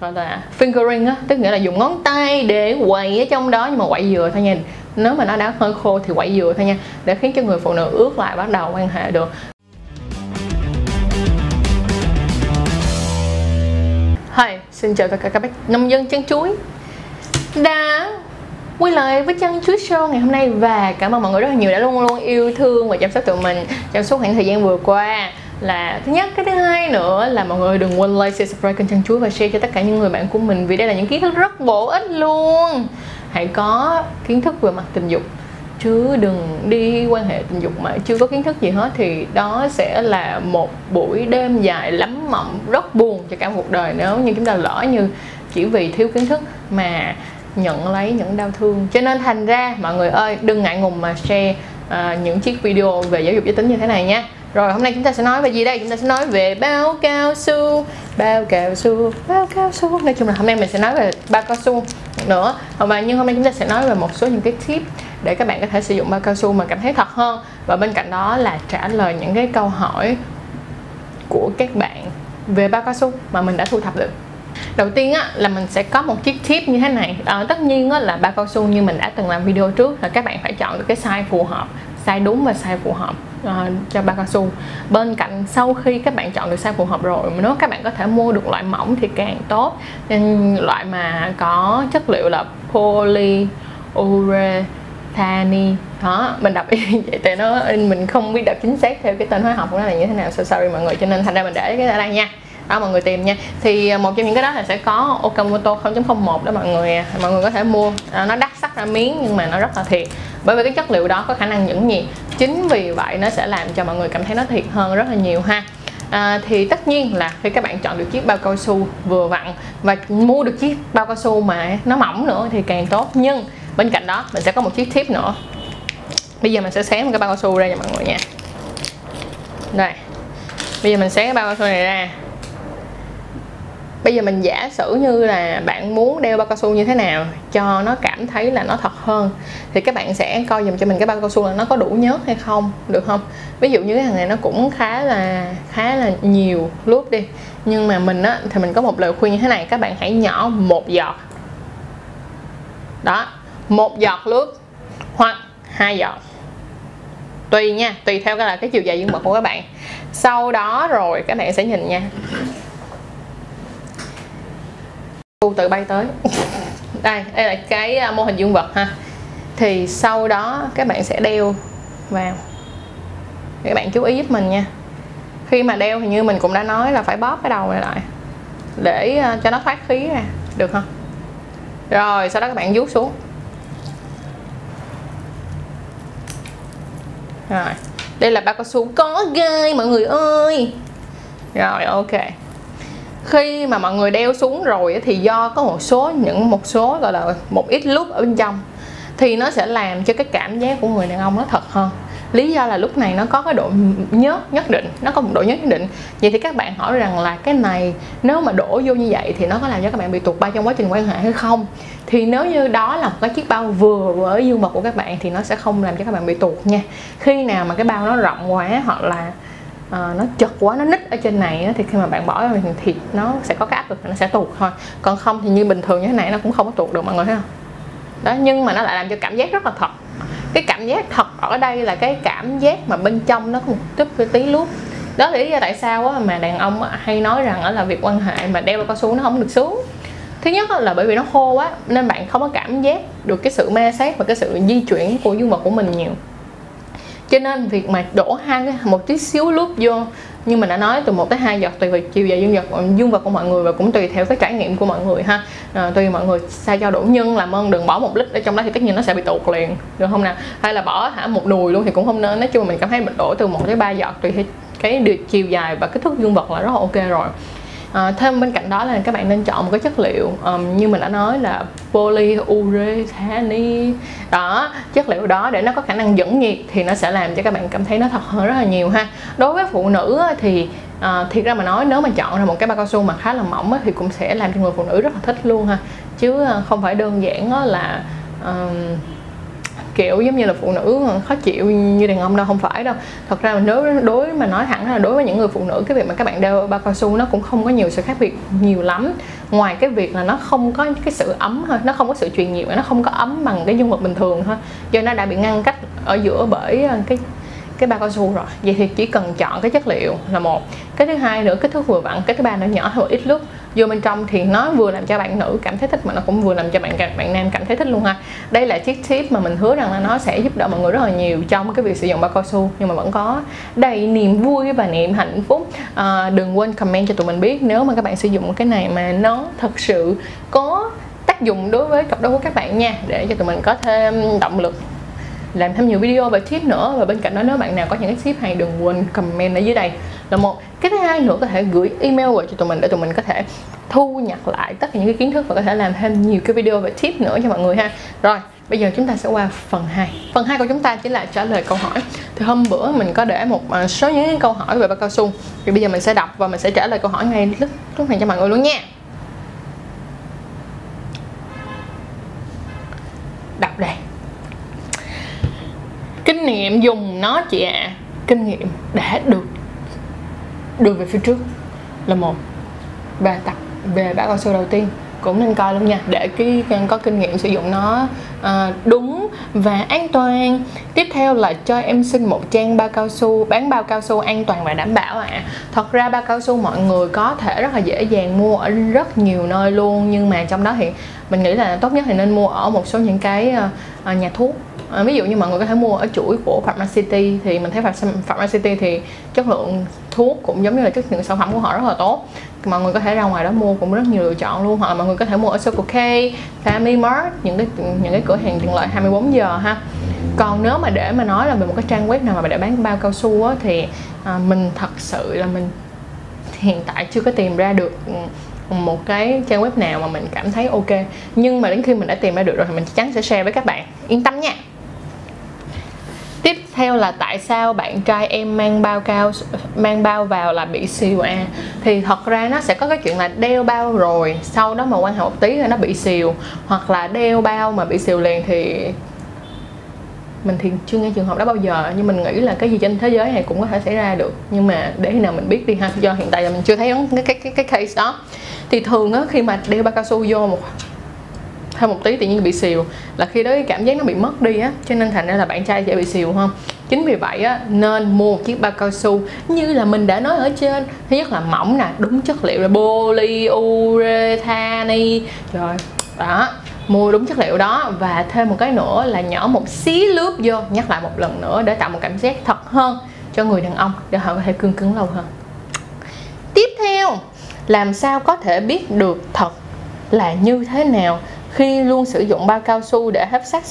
gọi là fingering á tức nghĩa là dùng ngón tay để quậy ở trong đó nhưng mà quậy vừa thôi nha. Nếu mà nó đã hơi khô thì quậy vừa thôi nha để khiến cho người phụ nữ ướt lại bắt đầu quan hệ được. Hi, xin chào tất cả các bác nông dân chân chuối. Đã quay lại với chân chuối show ngày hôm nay và cảm ơn mọi người rất là nhiều đã luôn luôn yêu thương và chăm sóc tụi mình trong suốt khoảng thời gian vừa qua là thứ nhất cái thứ hai nữa là mọi người đừng quên like share subscribe kênh chân chuối và share cho tất cả những người bạn của mình vì đây là những kiến thức rất bổ ích luôn. Hãy có kiến thức về mặt tình dục chứ đừng đi quan hệ tình dục mà chưa có kiến thức gì hết thì đó sẽ là một buổi đêm dài lắm mộng rất buồn cho cả cuộc đời. Nếu như chúng ta lỡ như chỉ vì thiếu kiến thức mà nhận lấy những đau thương. Cho nên thành ra mọi người ơi đừng ngại ngùng mà share uh, những chiếc video về giáo dục giới tính như thế này nha rồi hôm nay chúng ta sẽ nói về gì đây? Chúng ta sẽ nói về bao cao su. Bao cao su bao cao su. Nói chung là hôm nay mình sẽ nói về bao cao su nữa. Và nhưng hôm nay chúng ta sẽ nói về một số những cái tip để các bạn có thể sử dụng bao cao su mà cảm thấy thật hơn. Và bên cạnh đó là trả lời những cái câu hỏi của các bạn về bao cao su mà mình đã thu thập được. Đầu tiên á là mình sẽ có một chiếc tip như thế này. À, tất nhiên á, là bao cao su như mình đã từng làm video trước là các bạn phải chọn được cái size phù hợp size đúng và size phù hợp uh, cho bao cao su bên cạnh sau khi các bạn chọn được size phù hợp rồi nếu các bạn có thể mua được loại mỏng thì càng tốt. Nên loại mà có chất liệu là polyurethane. Đó mình đọc vậy tại nó mình không biết đọc chính xác theo cái tên hóa học của nó là như thế nào. So sorry mọi người cho nên thành ra mình để cái ở đây nha. Đó mọi người tìm nha. Thì ờ, một trong những cái đó là sẽ có Okamoto 0.01 đó mọi người mọi người có thể mua. À, nó đắt sắc ra miếng nhưng mà nó rất là thiệt bởi vì cái chất liệu đó có khả năng nhẫn nhiệt chính vì vậy nó sẽ làm cho mọi người cảm thấy nó thiệt hơn rất là nhiều ha. À, thì tất nhiên là khi các bạn chọn được chiếc bao cao su vừa vặn và mua được chiếc bao cao su mà nó mỏng nữa thì càng tốt. Nhưng bên cạnh đó mình sẽ có một chiếc tip nữa. Bây giờ mình sẽ xé một cái bao cao su ra cho mọi người nha. Đây. Bây giờ mình xé cái bao cao su này ra bây giờ mình giả sử như là bạn muốn đeo bao cao su như thế nào cho nó cảm thấy là nó thật hơn, thì các bạn sẽ coi dùm cho mình cái bao cao su là nó có đủ nhớt hay không, được không? Ví dụ như cái thằng này nó cũng khá là khá là nhiều lúp đi, nhưng mà mình á, thì mình có một lời khuyên như thế này, các bạn hãy nhỏ một giọt. Đó, một giọt lướt hoặc hai giọt. Tùy nha, tùy theo cái là cái chiều dài dương vật của các bạn. Sau đó rồi các bạn sẽ nhìn nha cu tự bay tới. Đây đây là cái à, mô hình dương vật ha. Thì sau đó các bạn sẽ đeo vào. Các bạn chú ý giúp mình nha. Khi mà đeo thì như mình cũng đã nói là phải bóp cái đầu này lại, để à, cho nó thoát khí ra, được không? Rồi, sau đó các bạn vuốt xuống. Rồi, đây là bao cao su có gai mọi người ơi. Rồi, ok khi mà mọi người đeo xuống rồi thì do có một số, những một số, gọi là, một ít lúc ở bên trong, thì nó sẽ làm cho cái cảm giác của người đàn ông nó thật hơn. Lý do là lúc này nó có cái độ nhớt nhất định, nó có một độ nhớt nhất định. Vậy thì các bạn hỏi rằng là cái này nếu mà đổ vô như vậy thì nó có làm cho các bạn bị tụt bao trong quá trình quan hệ hay không? Thì nếu như đó là một cái chiếc bao vừa với dương vật của các bạn thì nó sẽ không làm cho các bạn bị tụt nha. Khi nào mà cái bao nó rộng quá hoặc là à, nó chật quá nó nít ở trên này á, thì khi mà bạn bỏ ra thì nó sẽ có cái áp lực nó sẽ tuột thôi. Còn không thì như bình thường như thế này nó cũng không có tuột được mọi người thấy không? Đó nhưng mà nó lại làm cho cảm giác rất là thật. Cái cảm giác thật ở đây là cái cảm giác mà bên trong nó có một chút cái tí lút đó là lý do tại sao á, mà đàn ông hay nói rằng là việc quan hệ mà đeo cao su nó không được xuống. Thứ nhất là bởi vì nó khô quá nên bạn không có cảm giác được cái sự ma sát và cái sự di chuyển của dương vật của mình nhiều cho nên việc mà đổ hai cái một tí xíu lúp vô nhưng mình đã nói từ một tới hai giọt tùy vào chiều dài dương vật dương vật của mọi người và cũng tùy theo cái trải nghiệm của mọi người ha. À, tùy mọi người sao cho đủ nhân làm ơn đừng bỏ một lít ở trong đó thì tất nhiên nó sẽ bị tụt liền được không nào? Hay là bỏ hả một đùi luôn thì cũng không nên nói chung mình cảm thấy mình đổ từ một tới ba giọt tùy theo cái chiều dài và kích thước dương vật là rất là ok rồi à, thêm bên cạnh đó là các bạn nên chọn một cái chất liệu um, như mình đã nói là polyurethane. Đó chất liệu đó để nó có khả năng dẫn nhiệt thì nó sẽ làm cho các bạn cảm thấy nó thật hơn rất là nhiều ha. Đối với phụ nữ thì à, thiệt ra mà nói nếu mà chọn ra một cái bao cao su mà khá là mỏng thì cũng sẽ làm cho người phụ nữ rất là thích luôn ha. Chứ ờ, không phải đơn giản là um, kiểu giống như là phụ nữ khó chịu như đàn ông đâu, không phải đâu. Thật ra nếu đối mà nói thẳng là đối với những người phụ nữ, cái việc mà các bạn đeo bao cao su nó cũng không có nhiều sự khác biệt nhiều lắm. Ngoài cái việc là nó không có cái sự ấm thôi, nó không có sự truyền nhiễm, nó không có ấm bằng cái dung vật bình thường thôi. Do nó đã bị ngăn cách ở giữa bởi ờ, cái cái bao cao su rồi. Vậy thì chỉ cần chọn cái chất liệu là một. Cái thứ hai nữa kích thước vừa vặn, cái thứ ba nó nhỏ hơn ít lúc vô bên trong thì nó vừa làm cho bạn nữ cảm thấy thích mà nó cũng vừa làm cho bạn bạn nam cảm thấy thích luôn ha. Đây là chiếc tip mà mình hứa rằng là nó sẽ giúp đỡ mọi người rất là nhiều trong cái việc sử dụng bao cao su nhưng mà vẫn có đầy niềm vui và niềm hạnh phúc. À, đừng quên comment cho tụi mình biết nếu mà các bạn sử dụng cái này mà nó thật sự có tác dụng đối với cặp đôi của các bạn nha để cho tụi mình có thêm động lực làm thêm nhiều video và tip nữa. Và bên cạnh đó, nếu bạn nào có những cái tip hay đừng quên comment ở dưới đây. Là một. Cái thứ hai nữa, có thể gửi email về cho tụi mình để tụi mình có thể thu nhặt lại tất cả những cái kiến thức và có thể làm thêm nhiều cái video và tip nữa cho mọi người ha. Rồi, bây giờ chúng ta sẽ qua phần 2 phần 2 của chúng ta chính là trả lời câu hỏi. Thì hôm bữa mình có để một à, số những câu hỏi về bao cao su. Thì bây giờ mình sẽ đọc và mình sẽ trả lời câu hỏi ngay lúc lúc này cho mọi người luôn nha. Đọc đây kinh nghiệm dùng nó chị ạ à. kinh nghiệm đã được đưa về phía trước là một và tập, về bã cao su đầu tiên, cũng nên coi luôn nha để cái, có kinh nghiệm sử dụng nó à, đúng và an toàn. Tiếp theo là cho em xin một trang bao cao su bán bao cao su an toàn và đảm bảo ạ. À. thật ra bao cao su mọi người có thể rất là dễ dàng mua ở rất nhiều nơi luôn nhưng mà trong đó thì mình nghĩ là tốt nhất thì nên mua ở một số những cái ờ, ờ, nhà thuốc. À, ví dụ như mọi người có thể mua ở chuỗi của Pharmacity thì mình thấy Pharmacity thì chất lượng thuốc cũng giống như là chất lượng sản phẩm của họ rất là tốt. Mọi người có thể ra ngoài đó mua cũng rất nhiều lựa chọn luôn. Hoặc là mọi người có thể mua ở Circle K, Family Mart những cái những cái cửa hàng tiện lợi 24 giờ ha. Còn nếu mà để mà nói là về một cái trang web nào mà để bán bao cao su á, thì à, mình thật sự là mình hiện tại chưa có tìm ra được một cái trang web nào mà mình cảm thấy ok. Nhưng mà đến khi mình đã tìm ra được rồi thì mình chắc chắn sẽ share với các bạn. Yên tâm nha! Tiếp theo là tại sao bạn trai em mang bao cao mang bao vào là bị xìu à thì thật ra nó sẽ có cái chuyện là đeo bao rồi sau đó mà quan hệ một tí rồi nó bị xìu. Hoặc là đeo bao mà bị xìu liền thì mình thì chưa nghe trường hợp đó bao giờ. Nhưng mình nghĩ là cái gì trên thế giới này cũng có thể xảy ra được. Nhưng mà để khi nào mình biết đi ha. Do hiện tại là mình chưa thấy cái cái cái, cái case đó. Thì thường á khi mà đeo bao cao su vô một thêm một tí tự nhiên bị xìu. Là khi đó cái cảm giác nó bị mất đi á, cho nên thành ra là bạn trai sẽ bị xìu không? Chính vì vậy á, nên mua một chiếc bao cao su. Như là mình đã nói ở trên, thứ nhất là mỏng nè, đúng chất liệu là polyurethane. Rồi đó, mua đúng chất liệu đó và thêm một cái nữa là nhỏ một xí lớp vô, nhắc lại một lần nữa để tạo một cảm giác thật hơn cho người đàn ông, để họ có thể cương cứng lâu hơn. Tiếp theo, làm sao có thể biết được thật là như thế nào? Khi luôn sử dụng bao cao su để hấp sách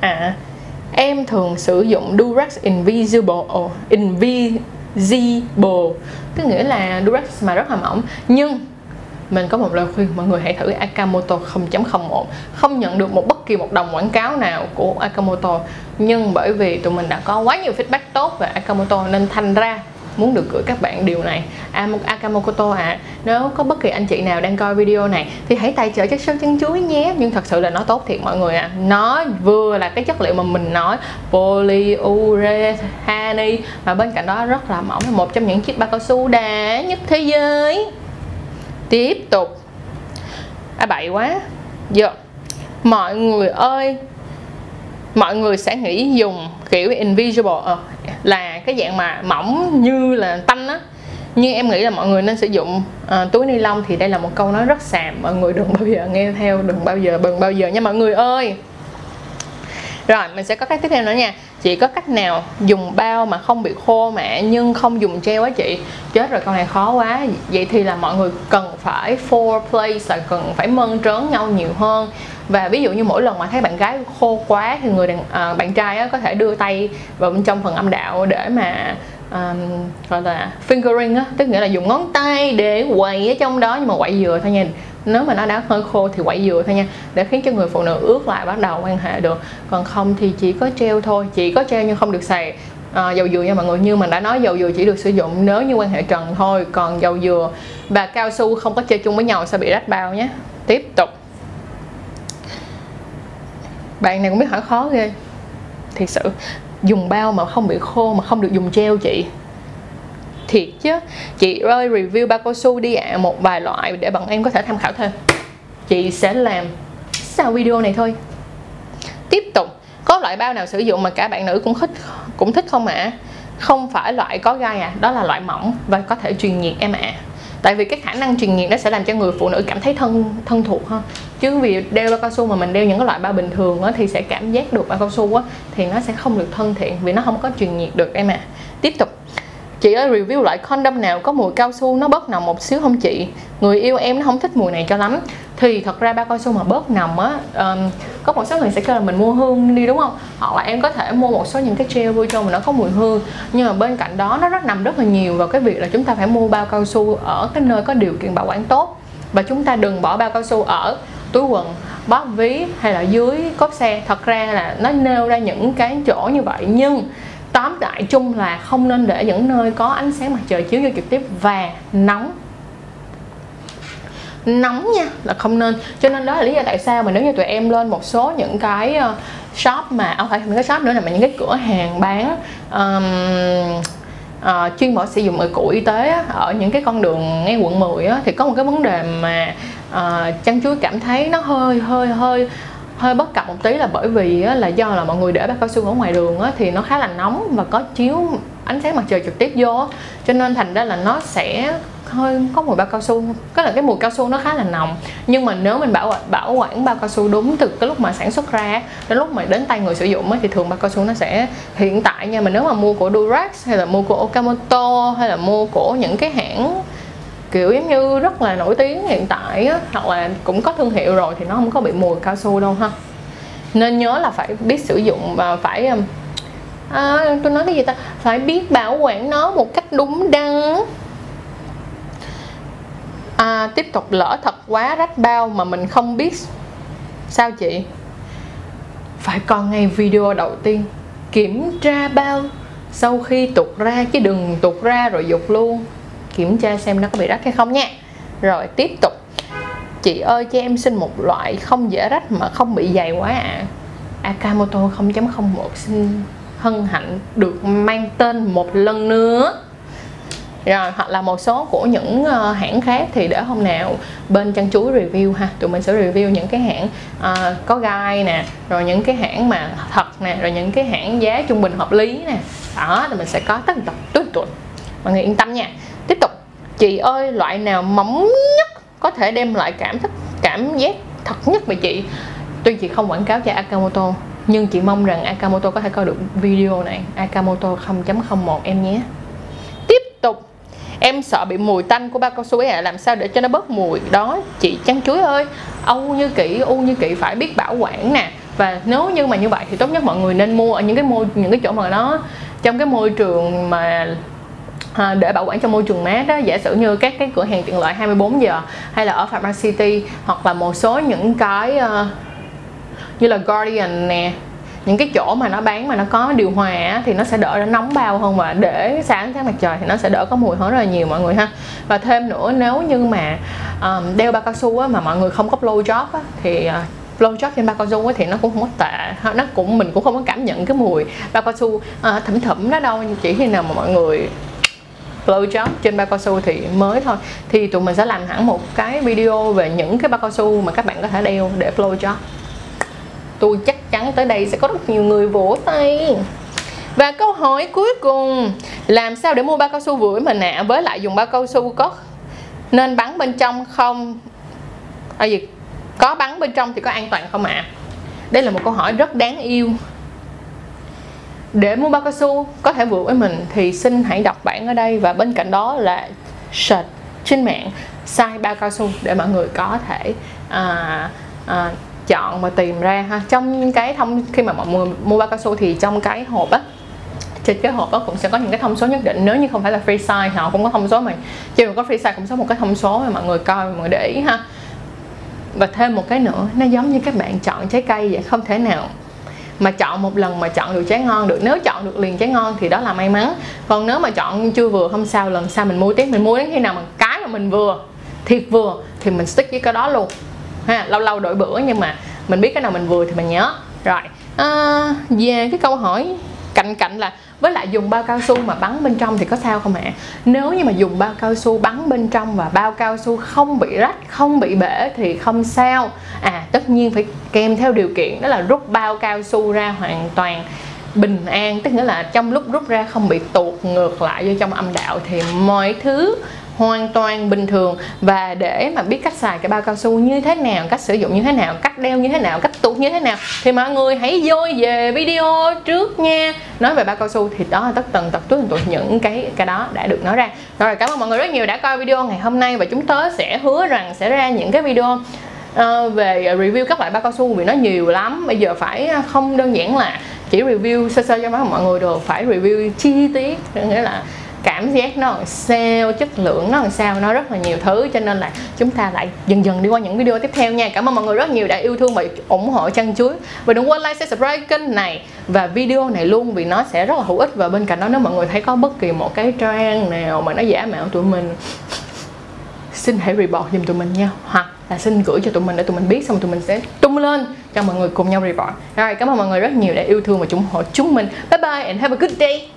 à em thường sử dụng Durex Invisible oh, Invisible. Tức nghĩa là Durex mà rất là mỏng. Nhưng mình có một lời khuyên mọi người hãy thử Akamoto 0.01 không nhận được một bất kỳ một đồng quảng cáo nào của Akamoto. Nhưng bởi vì tụi mình đã có quá nhiều feedback tốt về Akamoto nên thành ra muốn được gửi các bạn điều này. Akamokoto à nếu có bất kỳ anh chị nào đang coi video này thì hãy tài trợ cho sâu chân chuối nhé. Nhưng thật sự là nó tốt thiệt mọi người à nó vừa là cái chất liệu mà mình nói, polyurethane và bên cạnh đó rất là mỏng một trong những chiếc bao cao su đá nhất thế giới. Tiếp tục. À bậy quá. Giờ, mọi người ơi mọi người sẽ nghĩ dùng kiểu invisible ờ, là cái dạng mà mỏng như là tanh á. Nhưng em nghĩ là mọi người nên sử dụng à, túi ni lông thì đây là một câu nói rất xàm mọi người đừng bao giờ nghe theo đừng bao giờ đừng bao giờ nha mọi người ơi rồi mình sẽ có cách tiếp theo nữa nha. Chị có cách nào dùng bao mà không bị khô mẹ nhưng không dùng treo á chị? Chết rồi câu này khó quá. Vậy thì là mọi người cần phải four place là cần phải mơn trớn nhau nhiều hơn. Và ví dụ như mỗi lần mà thấy bạn gái khô quá thì người đàn à, bạn trai á, có thể đưa tay vào bên trong phần âm đạo để mà um, gọi là fingering á tức nghĩa là dùng ngón tay để quậy ở trong đó nhưng mà quậy dừa thôi nha. Nếu mà nó đã hơi khô thì quậy dừa thôi nha để khiến cho người phụ nữ ướt lại bắt đầu quan hệ được. Còn không thì chỉ có treo thôi chỉ có treo nhưng không được xài à, dầu dừa nha mọi người. Như mình đã nói dầu dừa chỉ được sử dụng nếu như quan hệ trần thôi còn dầu dừa và cao su không có chơi chung với nhau sẽ bị rách bao nhé. Tiếp tục. Bạn này cũng biết hỏi khó ghê thiệt sự dùng bao mà không bị khô mà không được dùng treo chị. Thiệt chứ. Chị ơi review bao cao su đi ạ à, một vài loại để bọn em có thể tham khảo thêm. Chị sẽ làm sau video này thôi. Tiếp tục có loại bao nào sử dụng mà cả bạn nữ cũng thích cũng thích không ạ? À? không phải loại có gai à đó là loại mỏng và có thể truyền nhiệt em ạ. À. tại vì cái khả năng truyền nhiệt nó sẽ làm cho người phụ nữ cảm thấy thân thân thuộc hơn chứ vì đeo bao cao su mà mình đeo những cái loại bao bình thường á, thì sẽ cảm giác được bao cao su á, thì nó sẽ không được thân thiện vì nó không có truyền nhiệt được em ạ. À. tiếp tục. Chị ơi review loại condom nào có mùi cao su nó bớt nồng một xíu không chị? Người yêu em nó không thích mùi này cho lắm. Thì thật ra bao cao su mà bớt nồng á um, có một số người sẽ kêu là mình mua hương đi đúng không? Hoặc là em có thể mua một số những cái gel vui cho mà nó có mùi hương. Nhưng mà bên cạnh đó nó rất nằm rất là nhiều vào cái việc là chúng ta phải mua bao cao su ở cái nơi có điều kiện bảo quản tốt. Và chúng ta đừng bỏ bao cao su ở túi quần bóp ví hay là dưới cốp xe. Thật ra là nó nêu ra những cái chỗ như vậy nhưng tóm lại chung là không nên để những nơi có ánh sáng mặt trời chiếu vô trực tiếp và nóng. Nóng nha là không nên. Cho nên đó là lý do tại sao mà nếu như tụi em lên một số những cái ờ, shop mà à, không phải những cái shop nữa là mà những cái cửa hàng bán um, uh, chuyên bỏ sử dụng ở cụ y tế á, ở những cái con đường ngay quận 10 á, thì có một cái vấn đề mà uh, chăn chuối cảm thấy nó hơi hơi hơi hơi bất cập một tí là bởi vì á, là do là mọi người để bác cao su ở ngoài đường á, thì nó khá là nóng và có chiếu ánh sáng mặt trời trực tiếp vô cho nên thành ra là nó sẽ hơi có mùi bao cao su. Cái là cái mùi cao su nó khá là nồng. Nhưng mà nếu mình bảo bảo quản bao cao su đúng từ cái lúc mà sản xuất ra đến lúc mà đến tay người sử dụng thì thường bao cao su nó sẽ hiện tại nha. Mà nếu mà mua của Durex hay là mua của Okamoto hay là mua của những cái hãng kiểu giống như rất là nổi tiếng hiện tại á, hoặc là cũng có thương hiệu rồi thì nó không có bị mùi cao su đâu ha. Nên nhớ là phải biết sử dụng và phải um, à, tôi nói cái gì ta? Phải biết bảo quản nó một cách đúng đắn à, tiếp tục lỡ thật quá rách bao mà mình không biết. Sao chị? Phải coi ngay video đầu tiên kiểm tra bao sau khi tụt ra chứ đừng tụt ra rồi dục luôn. Kiểm tra xem nó có bị rách hay không nha. Rồi tiếp tục. Chị ơi cho em xin một loại không dễ rách mà không bị dày quá ạ. À. Akamoto 0.01 xin hân hạnh được mang tên một lần nữa rồi hoặc là một số của những uh, hãng khác thì để hôm nào bên chăn chuối review ha tụi mình sẽ review những cái hãng uh, có gai nè rồi những cái hãng mà thật nè rồi những cái hãng giá trung bình hợp lý nè. Đó thì mình sẽ có tất tập tuần tuần mọi người yên tâm nha. Tiếp tục. Chị ơi loại nào mỏng nhất có thể đem lại cảm thức cảm giác thật nhất về chị? Tuy chị không quảng cáo cho Akamoto nhưng chị mong rằng Akamoto có thể coi được video này. Akamoto 0.01 em nhé em sợ bị mùi tanh của bao cao su ấy à làm sao để cho nó bớt mùi? Đó chị chăn chuối ơi. Âu như kỹ u như kỹ phải biết bảo quản nè. Và nếu như mà như vậy thì tốt nhất mọi người nên mua ở những cái môi những cái chỗ mà nó trong cái môi trường mà À, để bảo quản trong môi trường mát đó giả sử như các cái cửa hàng tiện lợi 24 giờ hay là ở Pharma City hoặc là một số những cái uh, như là Guardian nè những cái chỗ mà nó bán mà nó có điều hòa thì nó sẽ đỡ nó nóng bao hơn và để sáng sáng mặt trời thì nó sẽ đỡ có mùi hơn rất là nhiều mọi người ha. Và thêm nữa nếu như mà um, đeo bao cao su á, mà mọi người không có blow job á, thì uh, blow job trên bao cao su thì nó cũng không có tệ nó cũng mình cũng không có cảm nhận cái mùi bao cao su uh, thẩm thẩm đó đâu chỉ khi nào mà mọi người blow job trên bao cao su thì mới thôi. Thì tụi mình sẽ làm hẳn một cái video về những cái bao cao su mà các bạn có thể đeo để blow job. Tôi chắc chắn tới đây sẽ có rất nhiều người vỗ tay và câu hỏi cuối cùng làm sao để mua bao cao su vừa với mình ạ à? với lại dùng bao cao su có nên bắn bên trong không à gì có bắn bên trong thì có an toàn không ạ à? đây là một câu hỏi rất đáng yêu để mua bao cao su có thể vừa với mình thì xin hãy đọc bản ở đây và bên cạnh đó là search trên mạng size bao cao su để mọi người có thể à, à, chọn và tìm ra ha. Trong cái thông, khi mà mọi người mua bao cao su thì trong cái hộp á, trên cái hộp đó cũng sẽ có những cái thông số nhất định. Nếu như không phải là free size, họ cũng có thông số mà. Chỉ mà có free size cũng có một cái thông số mà mọi người coi, mọi người để ý ha. Và thêm một cái nữa, nó giống như các bạn chọn trái cây vậy, không thể nào mà chọn một lần mà chọn được trái ngon được. Nếu chọn được liền trái ngon thì đó là may mắn. Còn nếu mà chọn chưa vừa, không sao, lần sau mình mua tiếp. Mình mua đến khi nào mà cái mà mình vừa, thiệt vừa, thì mình stick với cái đó luôn ha lâu lâu đổi bữa nhưng mà mình biết cái nào mình vừa thì mình nhớ rồi à, về cái câu hỏi cạnh cạnh là với lại dùng bao cao su mà bắn bên trong thì có sao không ạ à? nếu như mà dùng bao cao su bắn bên trong và bao cao su không bị rách không bị bể thì không sao à tất nhiên phải kèm theo điều kiện đó là rút bao cao su ra hoàn toàn bình an tức nghĩa là trong lúc rút ra không bị tuột ngược lại vô trong âm đạo thì mọi thứ hoàn toàn bình thường. Và để mà biết cách xài cái bao cao su như thế nào cách sử dụng như thế nào cách đeo như thế nào cách tuột như thế nào thì mọi người hãy vui về video trước nha. Nói về bao cao su thì đó là tất tần tật tuần tuột những cái cái đó đã được nói ra. Rồi cảm ơn mọi người rất nhiều đã coi video ngày hôm nay và chúng tớ sẽ hứa rằng sẽ ra những cái video uh, về review các loại bao cao su vì nó nhiều lắm. Bây giờ phải ờ, không đơn giản là chỉ review sơ sơ cho mọi người được phải review chi tiết nghĩa là cảm giác nó làm sao, chất lượng nó làm sao, nó rất là nhiều thứ, cho nên là chúng ta lại dần dần đi qua những video tiếp theo nha. Cảm ơn mọi người rất nhiều đã yêu thương và ủng hộ chăn chuối. Và đừng quên like, share, subscribe kênh này. Và video này luôn vì nó sẽ rất là hữu ích. Và bên cạnh đó, nếu mọi người thấy có bất kỳ một cái trang nào mà nó giả mạo tụi mình, xin hãy report giùm tụi mình nha. Hoặc là xin gửi cho tụi mình để tụi mình biết, xong tụi mình sẽ tung lên cho mọi người cùng nhau report. Rồi, cảm ơn mọi người rất nhiều đã yêu thương và ủng hộ chúng mình. Bye bye and have a good day.